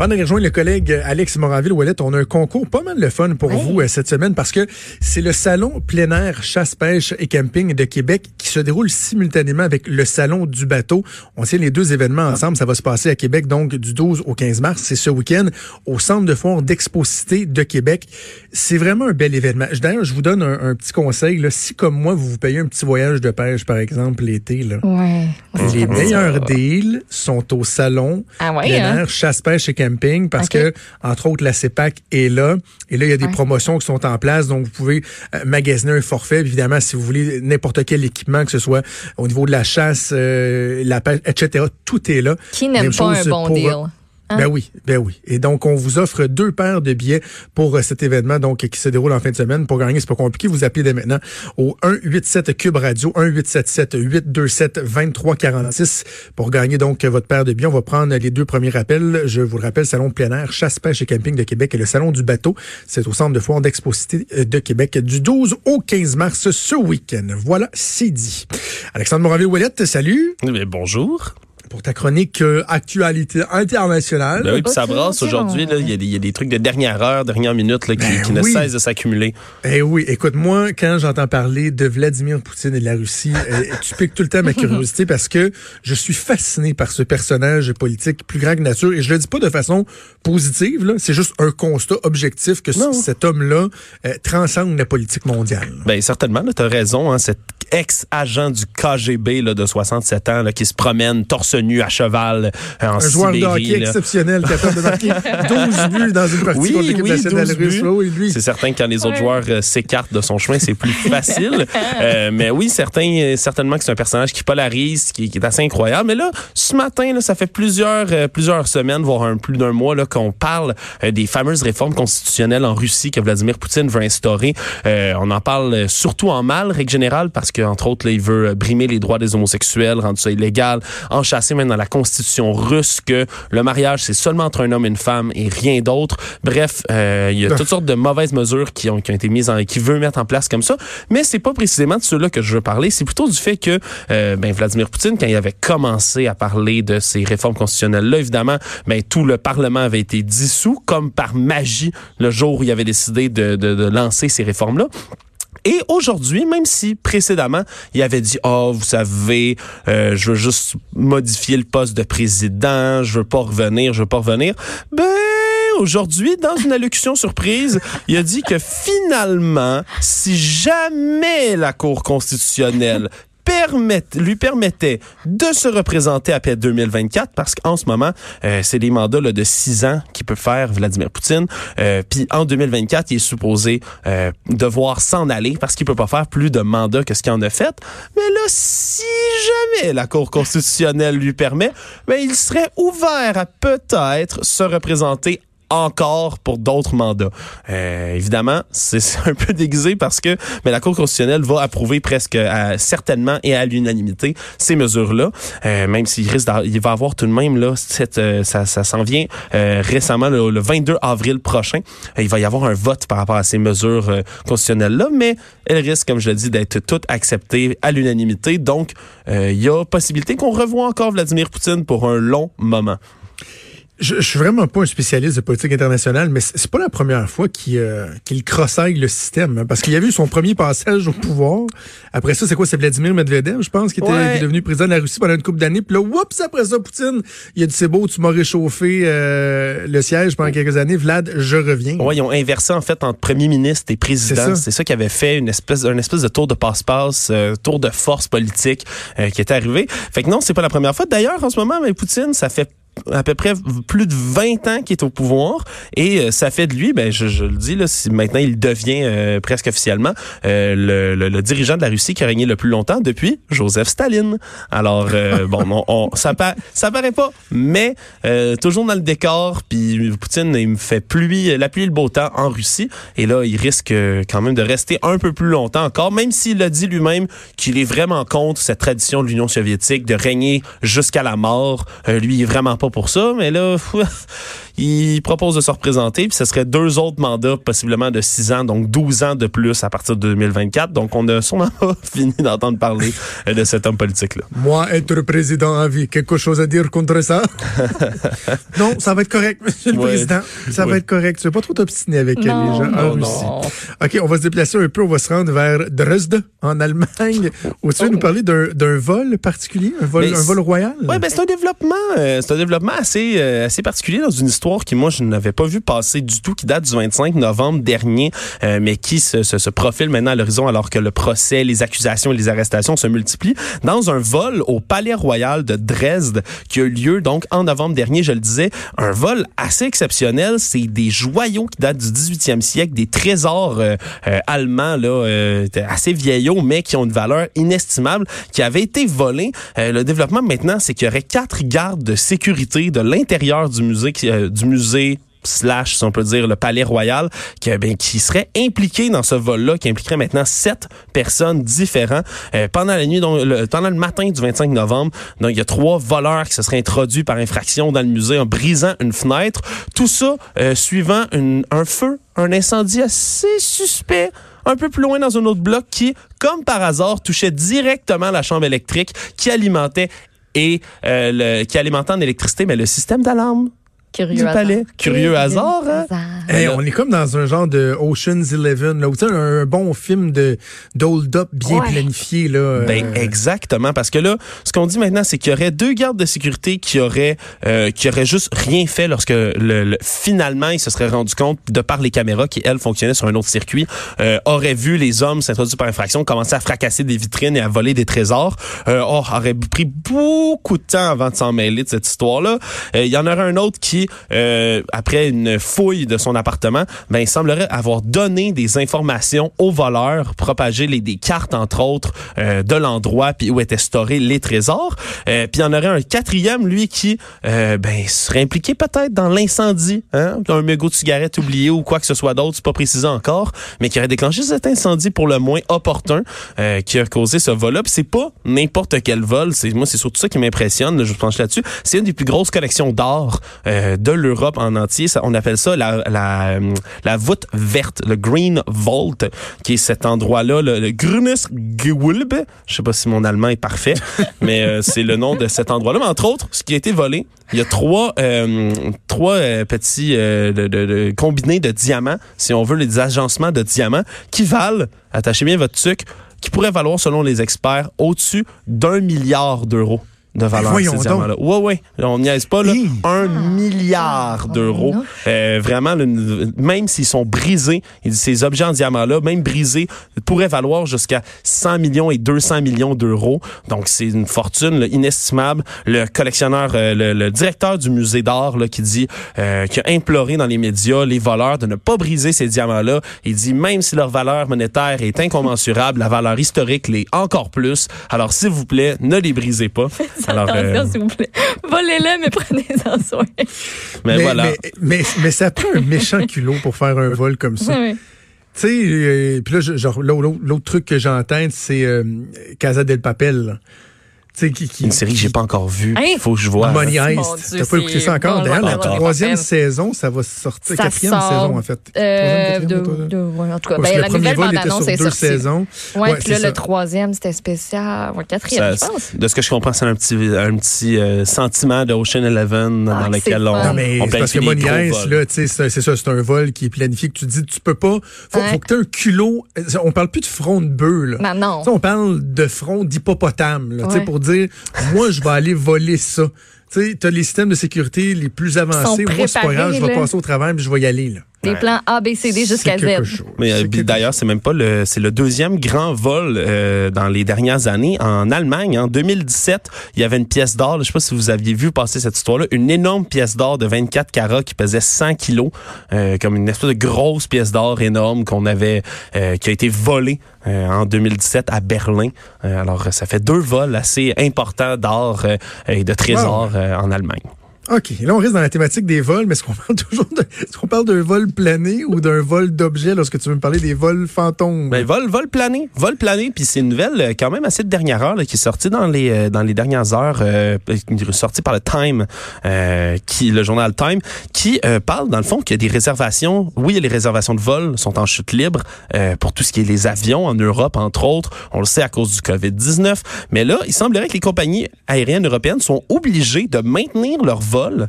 Avant de rejoindre le collègue Alex Moranville-Ouellet, on a un concours pas mal de fun pour vous euh, cette semaine parce que c'est le salon plein air chasse, pêche et camping de Québec qui se déroule simultanément avec le salon du bateau. On tient les deux événements ensemble. Ça va se passer à Québec donc du 12 au 15 mars. C'est ce week-end au centre de foire d'Exposité de Québec. C'est vraiment un bel événement. D'ailleurs, je vous donne un, petit conseil. Là. Si comme moi, vous vous payez un petit voyage de pêche, par exemple, l'été, là, ouais, les meilleurs deals sont au salon ah ouais, plein hein? air chasse, pêche et camping parce que, entre autres, la CEPAC est là. Et là, il y a des promotions qui sont en place. Donc, vous pouvez euh, magasiner un forfait. Évidemment, si vous voulez n'importe quel équipement, que ce soit au niveau de la chasse, euh, la pêche, etc., tout est là. Qui n'aime pas un bon deal? Hein? Ben oui, ben oui. Et donc, on vous offre deux paires de billets pour euh, cet événement donc qui se déroule en fin de semaine. Pour gagner, c'est pas compliqué. Vous appelez dès maintenant au 187 Cube Radio, 1877 827 2346 pour gagner donc votre paire de billets. On va prendre les deux premiers rappels. Je vous le rappelle, Salon plein air, chasse, pêche et camping de Québec et le Salon du bateau. C'est au Centre de foire d'Exposité euh, de Québec du 12 au 15 mars ce week-end. Voilà, c'est dit. Alexandre Moraville-Ouellette, salut. Mais bonjour pour ta chronique euh, actualité internationale. Ben oui, puis ça brasse aujourd'hui. Il y, a des trucs de dernière heure, dernière minute là, qui, ben ne cessent de s'accumuler. Eh oui, écoute, moi, quand j'entends parler de Vladimir Poutine et de la Russie, euh, tu piques tout le temps ma curiosité parce que je suis fasciné par ce personnage politique plus grand que nature. Et je le dis pas de façon positive, c'est juste un constat objectif que cet homme-là euh, transcende la politique mondiale. Ben certainement, tu as raison. Hein, cet ex-agent du KGB là, de 67 ans là, qui se promène torse nu à cheval euh, en Un joueur de hockey exceptionnel capable de marquer 12 buts dans une partie contre l'équipe nationale russe. Oui, c'est certain que quand les autres joueurs euh, s'écartent de son chemin, c'est plus facile. Euh, mais oui, certains, certainement que c'est un personnage qui polarise, qui, qui, est assez incroyable. Mais là, ce matin, là, ça fait plusieurs, plusieurs semaines, voire un, plus d'un mois, là, qu'on parle des fameuses réformes constitutionnelles en Russie que Vladimir Poutine veut instaurer. on en parle surtout en mal, règle générale, parce qu'entre autres, là, il veut brimer les droits des homosexuels, rendre ça illégal, en c'est même dans la constitution russe que le mariage, c'est seulement entre un homme et une femme et rien d'autre. Bref, euh, il y a toutes sortes de mauvaises mesures qui ont, qui ont été mises en, qui veut mettre en place comme ça. Mais c'est pas précisément de ceux-là que je veux parler. C'est plutôt du fait que, euh, ben, Vladimir Poutine, quand il avait commencé à parler de ces réformes constitutionnelles-là, évidemment, ben, tout le Parlement avait été dissous, comme par magie, le jour où il avait décidé de, de, de lancer ces réformes-là. Et aujourd'hui, même si précédemment, il avait dit, oh, vous savez, euh, je veux juste modifier le poste de président, je veux pas revenir, je veux pas revenir, ben aujourd'hui, dans une allocution surprise, il a dit que finalement, si jamais la Cour constitutionnelle lui permettait de se représenter après 2024 parce qu'en ce moment, euh, c'est des mandats de six ans qu'il peut faire Vladimir Poutine. Euh, Puis en 2024, il est supposé euh, devoir s'en aller parce qu'il peut pas faire plus de mandats que ce qu'il en a fait. Mais là, si jamais la Cour constitutionnelle lui permet, ben, il serait ouvert à peut-être se représenter encore pour d'autres mandats. Euh, évidemment, c'est un peu déguisé parce que mais la Cour constitutionnelle va approuver presque certainement et à l'unanimité ces mesures-là, euh, même s'il risque il va avoir tout de même là cette, euh, ça, ça s'en vient euh, récemment le, 22 avril prochain, il va y avoir un vote par rapport à ces mesures constitutionnelles-là, mais elles risquent, comme je l'ai dit, d'être toutes acceptées à l'unanimité. Donc, il y a possibilité qu'on revoie encore Vladimir Poutine pour un long moment. Je, je suis vraiment pas un spécialiste de politique internationale, mais c'est pas la première fois qu'il euh, qu'il crossaille le système. Hein, parce qu'il y a eu son premier passage au pouvoir. Après ça, c'est quoi? C'est Vladimir Medvedev, je pense, qui était devenu président de la Russie pendant une couple d'années. Puis là, oups, après ça, Poutine, il a dit c'est beau, tu m'as réchauffé euh, le siège pendant quelques années. Vlad, je reviens. Oui, ils ont inversé en fait entre premier ministre et président. C'est ça, qui avait fait une espèce, un espèce de tour de passe-passe, euh, tour de force politique euh, qui était arrivé. Fait que non, c'est pas la première fois. D'ailleurs, en ce moment, mais Poutine, ça fait à peu près plus de 20 ans qu'il est au pouvoir et euh, ça fait de lui, ben je, le dis là, si maintenant il devient euh, presque officiellement euh, le, le, dirigeant de la Russie qui a régné le plus longtemps depuis Joseph Staline. Alors bon, on, ça pa ça paraît pas, mais toujours dans le décor. Puis Poutine il me fait pluie, la pluie et le beau temps en Russie et là il risque quand même de rester un peu plus longtemps encore, même s'il a dit lui-même qu'il est vraiment contre cette tradition de l'Union soviétique de régner jusqu'à la mort. lui il est vraiment pas pour ça, mais là, il propose de se représenter, puis ce serait deux autres mandats, possiblement de 6 ans, donc 12 ans de plus à partir de 2024. Donc, on a sûrement pas fini d'entendre parler euh, de cet homme politique-là. Moi, être président à vie, quelque chose à dire contre ça? non, ça va être correct, monsieur le président. Ça va être correct. Tu veux pas trop t'obstiner avec non, les gens non, en Russie. OK, on va se déplacer un peu. On va se rendre vers Dresde, en Allemagne, où tu veux nous parler d'un vol particulier, un vol, Mais un vol royal? Oui, ben c'est un développement, euh, c'est un développement assez, euh, assez particulier dans une histoire qui, moi, je n'avais pas vu passer du tout, qui date du 25 novembre dernier, euh, mais qui se, se, se, profile maintenant à l'horizon alors que le procès, les accusations et les arrestations se multiplient, dans un vol au Palais Royal de Dresde qui a eu lieu donc en novembre dernier, je le disais, un vol assez exceptionnel. C'est des joyaux qui datent du 18e siècle, des trésors euh, euh, allemands, là, euh, assez vieillots, mais qui ont une valeur inestimable, qui avaient été volés. le développement maintenant, c'est qu'il y aurait quatre gardes de sécurité de l'intérieur du musée, du musée slash, si on peut dire, le Palais Royal, qui, ben, qui serait impliqué dans ce vol-là, qui impliquerait maintenant sept personnes différentes. Euh, pendant la nuit, donc, le, pendant le matin du 25 novembre, donc, il y a trois voleurs qui se seraient introduits par infraction dans le musée en brisant une fenêtre. Tout ça euh, suivant une, un feu, un incendie assez suspect un peu plus loin dans un autre bloc qui, comme par hasard, touchait directement la chambre électrique qui alimentait et euh, le, qui alimentait en électricité mais le système d'alarme Curieux du palais. Hasard. Curieux hasard, hein? Hey, on est comme dans un genre de Ocean's Eleven, là, où, un, un bon film de d'hold up bien Ouais. planifié là. Ben euh, exactement parce que là ce qu'on dit maintenant c'est qu'il y aurait deux gardes de sécurité qui auraient euh, qui auraient juste rien fait lorsque le, le- finalement ils se seraient rendu compte de par les caméras qui elles fonctionnaient sur un autre circuit euh, auraient vu les hommes s'introduire par infraction commencer à fracasser des vitrines et à voler des trésors euh, oh, aurait pris beaucoup de temps avant de s'en mêler de cette histoire là il y en aurait un autre qui euh, après une fouille de son appartement ben il semblerait avoir donné des informations aux voleurs propagé les des cartes entre autres euh, de l'endroit puis où étaient storés les trésors. Euh, puis il y en aurait un quatrième lui qui euh, ben serait impliqué peut-être dans l'incendie hein un mégot de cigarette oublié ou quoi que ce soit d'autre c'est pas précisé encore mais qui aurait déclenché cet incendie pour le moins opportun euh, qui a causé ce vol là c'est pas n'importe quel vol. C'est moi c'est surtout ça qui m'impressionne je vous penche là-dessus. C'est une des plus grosses collections d'art euh, de l'Europe en entier Ça, on appelle ça la, la, la voûte verte le Green Vault qui est cet endroit-là, le, le Grünes Gewölbe. Je sais pas si mon allemand est parfait, mais euh, c'est le nom de cet endroit-là. Mais entre autres, ce qui a été volé, il y a trois, euh, trois euh, petits de, de- de combinés de diamants, si on veut, les agencements de diamants, qui valent, attachez bien votre sucre, qui pourraient valoir, selon les experts, au-dessus d'un milliard d'euros de valeur voyons ces diamants-là. Ouais, ouais. On niaise pas, là. Hi. Un milliard Ah, d'euros. Euh, vraiment, le- même s'ils sont brisés, ces objets en diamant-là, même brisés, pourraient valoir jusqu'à 100 millions et 200 millions d'euros. Donc, c'est une fortune là, inestimable. Le collectionneur, euh, le, le directeur du musée d'art, là, qui dit, euh, qui a imploré dans les médias les voleurs de ne pas briser ces diamants-là. Il dit, même si leur valeur monétaire est incommensurable, la valeur historique l'est encore plus. Alors, s'il vous plaît, ne les brisez pas. Alors, Attention, euh, s'il vous plaît. Volez-les, mais prenez-en soin. mais, voilà. mais, mais, mais ça prend un méchant culot pour faire un vol comme ça. Oui, oui. Tu sais, euh, puis là, l'autre truc que tête, c'est euh, Casa del Papel. là. Qui, qui, Une série que j'ai pas encore vue. Hein? Faut que je vois. Money Mon Heist. T'as pas écouté ça encore? D'ailleurs, la troisième saison, ça va sortir. Ça quatrième sort, saison, en fait. Euh, Troisième, de, quatrième, de, ouais, en tout cas, Parce ben, que la nouvelle bande-annonce est deux sortie. saisons. Ouais, Ouais, puis là, ça. le troisième, c'était spécial. Ouais, quatrième, Ça- je pense. de ce que je comprends, c'est un petit, un petit euh, sentiment de Ocean Eleven dans Ah, lequel c'est on. Non, mais on parce que Money gros Heist, vols. là, tu sais, c'est ça, c'est un vol qui est planifié que tu dis, tu peux pas. Faut, faut que tu aies un culot. On parle plus de front de bœuf, là. Non, non. Sais, on parle de front d'hippopotame, là, tu sais, Ouais. pour dire, moi, je vais aller voler ça. Tu sais, t'as les systèmes de sécurité les plus avancés. Moi, c'est pas grave, je vais passer au travail puis je vais y aller, là. Des plans A, B, C, D jusqu'à Z. Mais euh, d'ailleurs, c'est même pas le, c'est le deuxième grand vol euh, dans les dernières années en Allemagne. En 2017, il y avait une pièce d'or. Je sais pas si vous aviez vu passer cette histoire-là, une énorme pièce d'or de 24 carats qui pesait 100 kilos, euh, comme une espèce de grosse pièce d'or énorme qu'on avait, euh, qui a été volée euh, en 2017 à Berlin. Euh, alors, ça fait deux vols assez importants d'or euh, et de trésors euh, en Allemagne. OK. Là, on reste dans la thématique des vols, mais est-ce qu'on parle toujours de, est-ce qu'on parle d'un vol plané ou d'un vol d'objet lorsque tu veux me parler des vols fantômes? Ben, vol, vol plané. Vol plané, puis c'est une nouvelle euh, quand même assez de dernière heure là, qui est sortie dans les, euh, dans les dernières heures, euh, sortie par le Time, euh, qui, le journal Time, qui euh, parle dans le fond qu'il y a des réservations. Oui, les réservations de vol sont en chute libre euh, pour tout ce qui est les avions en Europe, entre autres. On le sait à cause du COVID-19. Mais là, il semblerait que les compagnies aériennes européennes sont obligées de maintenir leur vol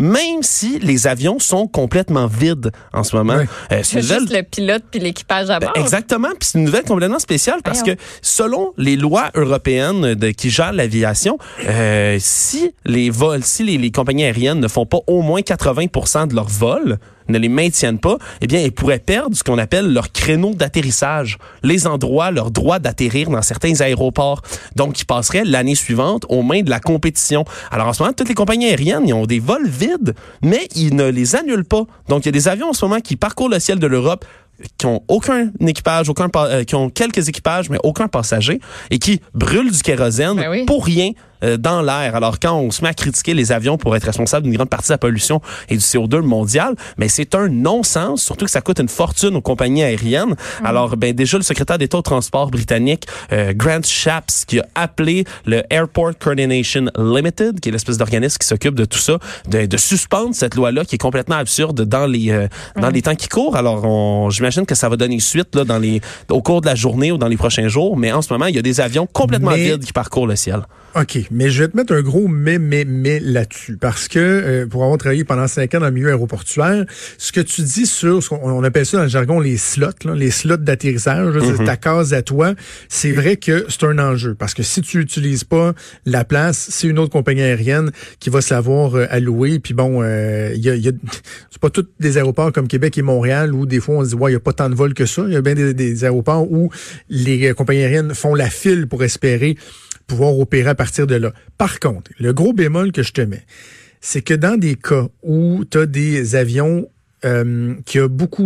même si les avions sont complètement vides en ce moment. Oui. Euh, c'est juste le pilote puis l'équipage à bord. Ben, exactement. Puis c'est une nouvelle complètement spéciale parce que selon les lois européennes de, qui gèrent l'aviation, euh, si les vols, si les, les compagnies aériennes ne font pas au moins 80% de leurs vols, ne les maintiennent pas, eh bien, ils pourraient perdre ce qu'on appelle leur créneau d'atterrissage, les endroits, leur droit d'atterrir dans certains aéroports. Donc, ils passeraient l'année suivante aux mains de la compétition. Alors, en ce moment, toutes les compagnies aériennes, ils ont des vols vides, mais ils ne les annulent pas. Donc, il y a des avions en ce moment qui parcourent le ciel de l'Europe qui ont aucun équipage, aucun euh, qui ont quelques équipages mais aucun passager et qui brûlent du kérosène ben oui. pour rien euh, dans l'air. Alors quand on se met à critiquer les avions pour être responsable d'une grande partie de la pollution et du CO2 mondial, mais c'est un non-sens, surtout que ça coûte une fortune aux compagnies aériennes. Mmh. Alors ben déjà le secrétaire d'État au transport britannique euh, Grant Shapps qui a appelé le Airport Coordination Limited, qui est l'espèce d'organisme qui s'occupe de tout ça, de, de, suspendre cette loi-là qui est complètement absurde dans les euh, mmh. dans les temps qui courent. Alors j'imagine que ça va donner suite là dans les au cours de la journée ou dans les prochains jours, mais en ce moment il y a des avions complètement mais... vides qui parcourent le ciel. OK, mais je vais te mettre un gros mais, mais, mais là-dessus. Parce que euh, pour avoir travaillé pendant cinq ans dans le milieu aéroportuaire, ce que tu dis sur, ce qu'on on appelle ça dans le jargon les slots, là, les slots d'atterrissage, mm -hmm. ta case à toi, c'est vrai que c'est un enjeu. Parce que si tu n'utilises pas la place, c'est une autre compagnie aérienne qui va savoir euh, allouer. Puis bon, il euh, y a, y a c'est pas tous des aéroports comme Québec et Montréal où des fois on se dit, ouais, il n'y a pas tant de vols que ça. Il y a bien des, des aéroports où les compagnies aériennes font la file pour espérer pouvoir opérer à partir de là. Par contre, le gros bémol que je te mets, c'est que dans des cas où tu as des avions euh, qui a beaucoup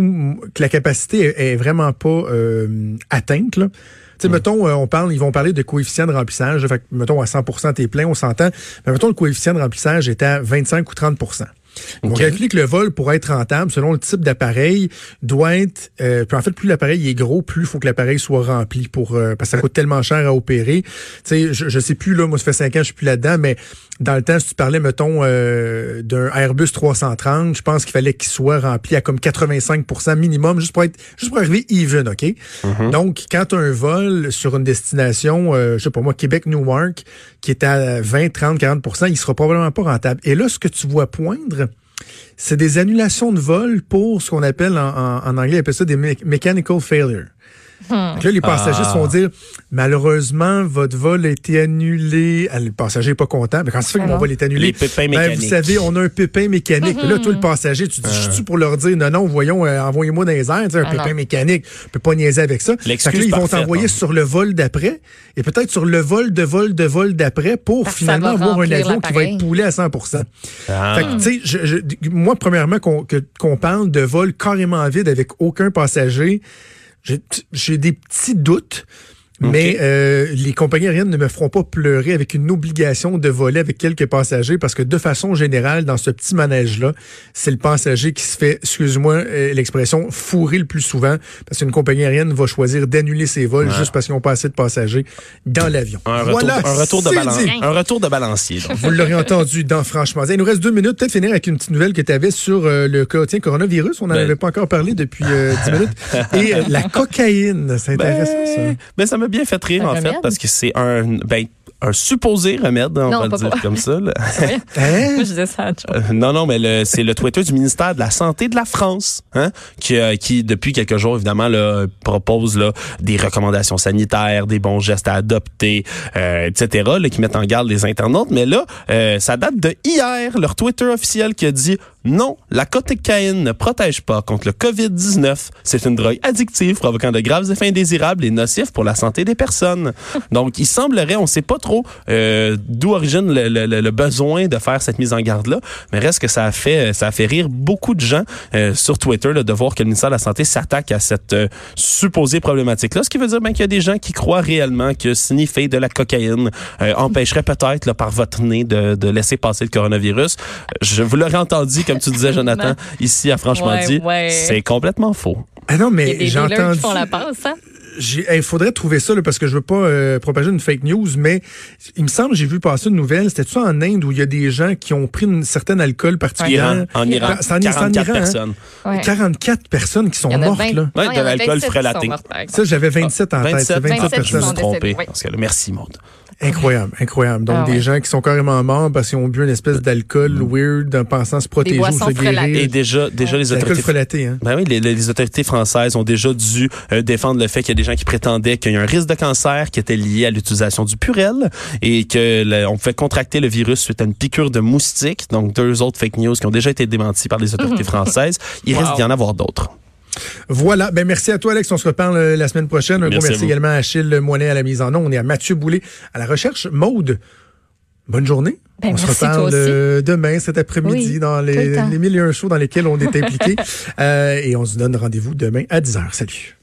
que la capacité est, vraiment pas euh, atteinte là. Tu sais, mmh. mettons, euh, on parle, ils vont parler de coefficient de remplissage. Fait que, mettons, à 100% t'es plein, on s'entend. Mais mettons, le coefficient de remplissage est à 25 ou 30 on okay. calcule que le vol, pour être rentable, selon le type d'appareil, doit être... Euh, puis en fait, plus l'appareil est gros, plus il faut que l'appareil soit rempli pour euh, parce que ça coûte tellement cher à opérer. Tu sais, je, je sais plus, là, moi, ça fait cinq ans, je suis plus là-dedans, mais dans le temps, si tu parlais, mettons, euh, d'un Airbus 330, je pense qu'il fallait qu'il soit rempli à comme 85% minimum, juste pour être juste pour arriver even, OK? Mm -hmm. Donc, quand tu as un vol sur une destination, euh, je sais pas moi, Québec-Newark, qui est à 20, 30, 40% il sera probablement pas rentable. Et là, ce que tu vois poindre, c'est des annulations de vol pour ce qu'on appelle en, en, en anglais, on appelle ça des me mechanical failure. Hmm. Là, les passagers ah. se font dire malheureusement, votre vol a été annulé. Ah, le passager n'est pas content. Mais quand ça fait que mon vol est annulé? Les pépins mécaniques. Ben, vous savez, on a un pépin mécanique. là, toi, le passager, tu dis, je suis pour leur dire non, non, voyons, euh, envoyez-moi dans les airs, un ah pépin non. mécanique. On peut pas niaiser avec ça. Fait que là, ils vont t'envoyer sur le vol d'après et peut-être sur le vol de vol de vol d'après pour Parce finalement avoir un avion qui va être poulé à 100 ah. Fait que, tu sais, je, je, moi, premièrement, qu'on qu parle de vol carrément vide avec aucun passager, j'ai des petits doutes. Okay. Mais euh, les compagnies aériennes ne me feront pas pleurer avec une obligation de voler avec quelques passagers parce que de façon générale, dans ce petit manège-là, c'est le passager qui se fait, excuse-moi euh, l'expression, fourrer le plus souvent parce qu'une compagnie aérienne va choisir d'annuler ses vols juste parce qu'ils n'ont pas assez de passagers dans l'avion. Un, voilà, un retour de balance, un retour de balancier. Donc. Vous l'aurez entendu dans Franchement. Il nous reste deux minutes. Peut-être finir avec une petite nouvelle que tu avais sur euh, le tiens, coronavirus. On n'en ben. avait pas encore parlé depuis euh, dix minutes. Et la cocaïne, c'est intéressant ben, ça. Ben, ça m'a bien fait rire, un en remède? fait, parce que c'est un, ben, un supposé remède, on non, va le dire pas. comme ça. Là. hein? Moi, je disais ça euh, Non, non, mais c'est le Twitter du ministère de la Santé de la France hein, qui, euh, qui, depuis quelques jours, évidemment, là, propose là, des recommandations sanitaires, des bons gestes à adopter, euh, etc., là, qui mettent en garde les internautes. Mais là, euh, ça date de hier, leur Twitter officiel qui a dit Non, la cocaïne ne protège pas contre le COVID-19. C'est une drogue addictive provoquant de graves effets indésirables et nocifs pour la santé des personnes. Donc, il semblerait, on ne sait pas trop euh, d'où origine le, le, le, besoin de faire cette mise en garde-là, mais reste que ça a fait, ça a fait rire beaucoup de gens euh, sur Twitter là, de voir que le ministère de la Santé s'attaque à cette euh, supposée problématique-là, ce qui veut dire ben, qu'il y a des gens qui croient réellement que sniffer de la cocaïne euh, empêcherait peut-être par votre nez de, de, laisser passer le coronavirus. Je vous l'aurais entendu, comme tu disais, Jonathan, ici à Franchement dit, c'est complètement faux. Ah non, mais j'ai entendu... Qui font la passe, hein? il faudrait trouver ça là, parce que je veux pas euh, propager une fake news, mais il me semble j'ai vu passer une nouvelle. C'était ça en Inde où il y a des gens qui ont pris une certaine alcool particulière? En Iran, en, 44 Iran, personnes. Hein? 44 personnes qui sont mortes 20, là. Ouais, de l'alcool frélaté. Ça, j'avais 27 en 27, tête. 27, 27 personnes. Je me suis trompé. Parce que, merci, Maud. Incroyable, incroyable. Donc, ah des gens qui sont carrément morts parce qu'ils ont bu une espèce d'alcool mm. weird en pensant se protéger ou se guérir. Et déjà, déjà les autorités... Frelaté, hein? Ben oui, les, les, autorités françaises ont déjà dû euh, défendre le fait qu'il y a des gens qui prétendaient qu'il y a un risque de cancer qui était lié à l'utilisation du purel et que on pouvait contracter le virus suite à une piqûre de moustique. Donc, deux autres fake news qui ont déjà été démenties par les autorités françaises. Il risque d'y en avoir d'autres. Voilà. Ben, merci à toi, Alex. On se reparle euh, la semaine prochaine. Un merci gros merci également à Achille Moinet à la mise en nom. On est à Mathieu Boulay à la recherche. Maude, bonne journée. Ben, on se reparle euh, demain, cet après-midi, dans les, les mille et un shows dans lesquels on est impliqué. euh, et on se donne rendez-vous demain à 10h. Salut.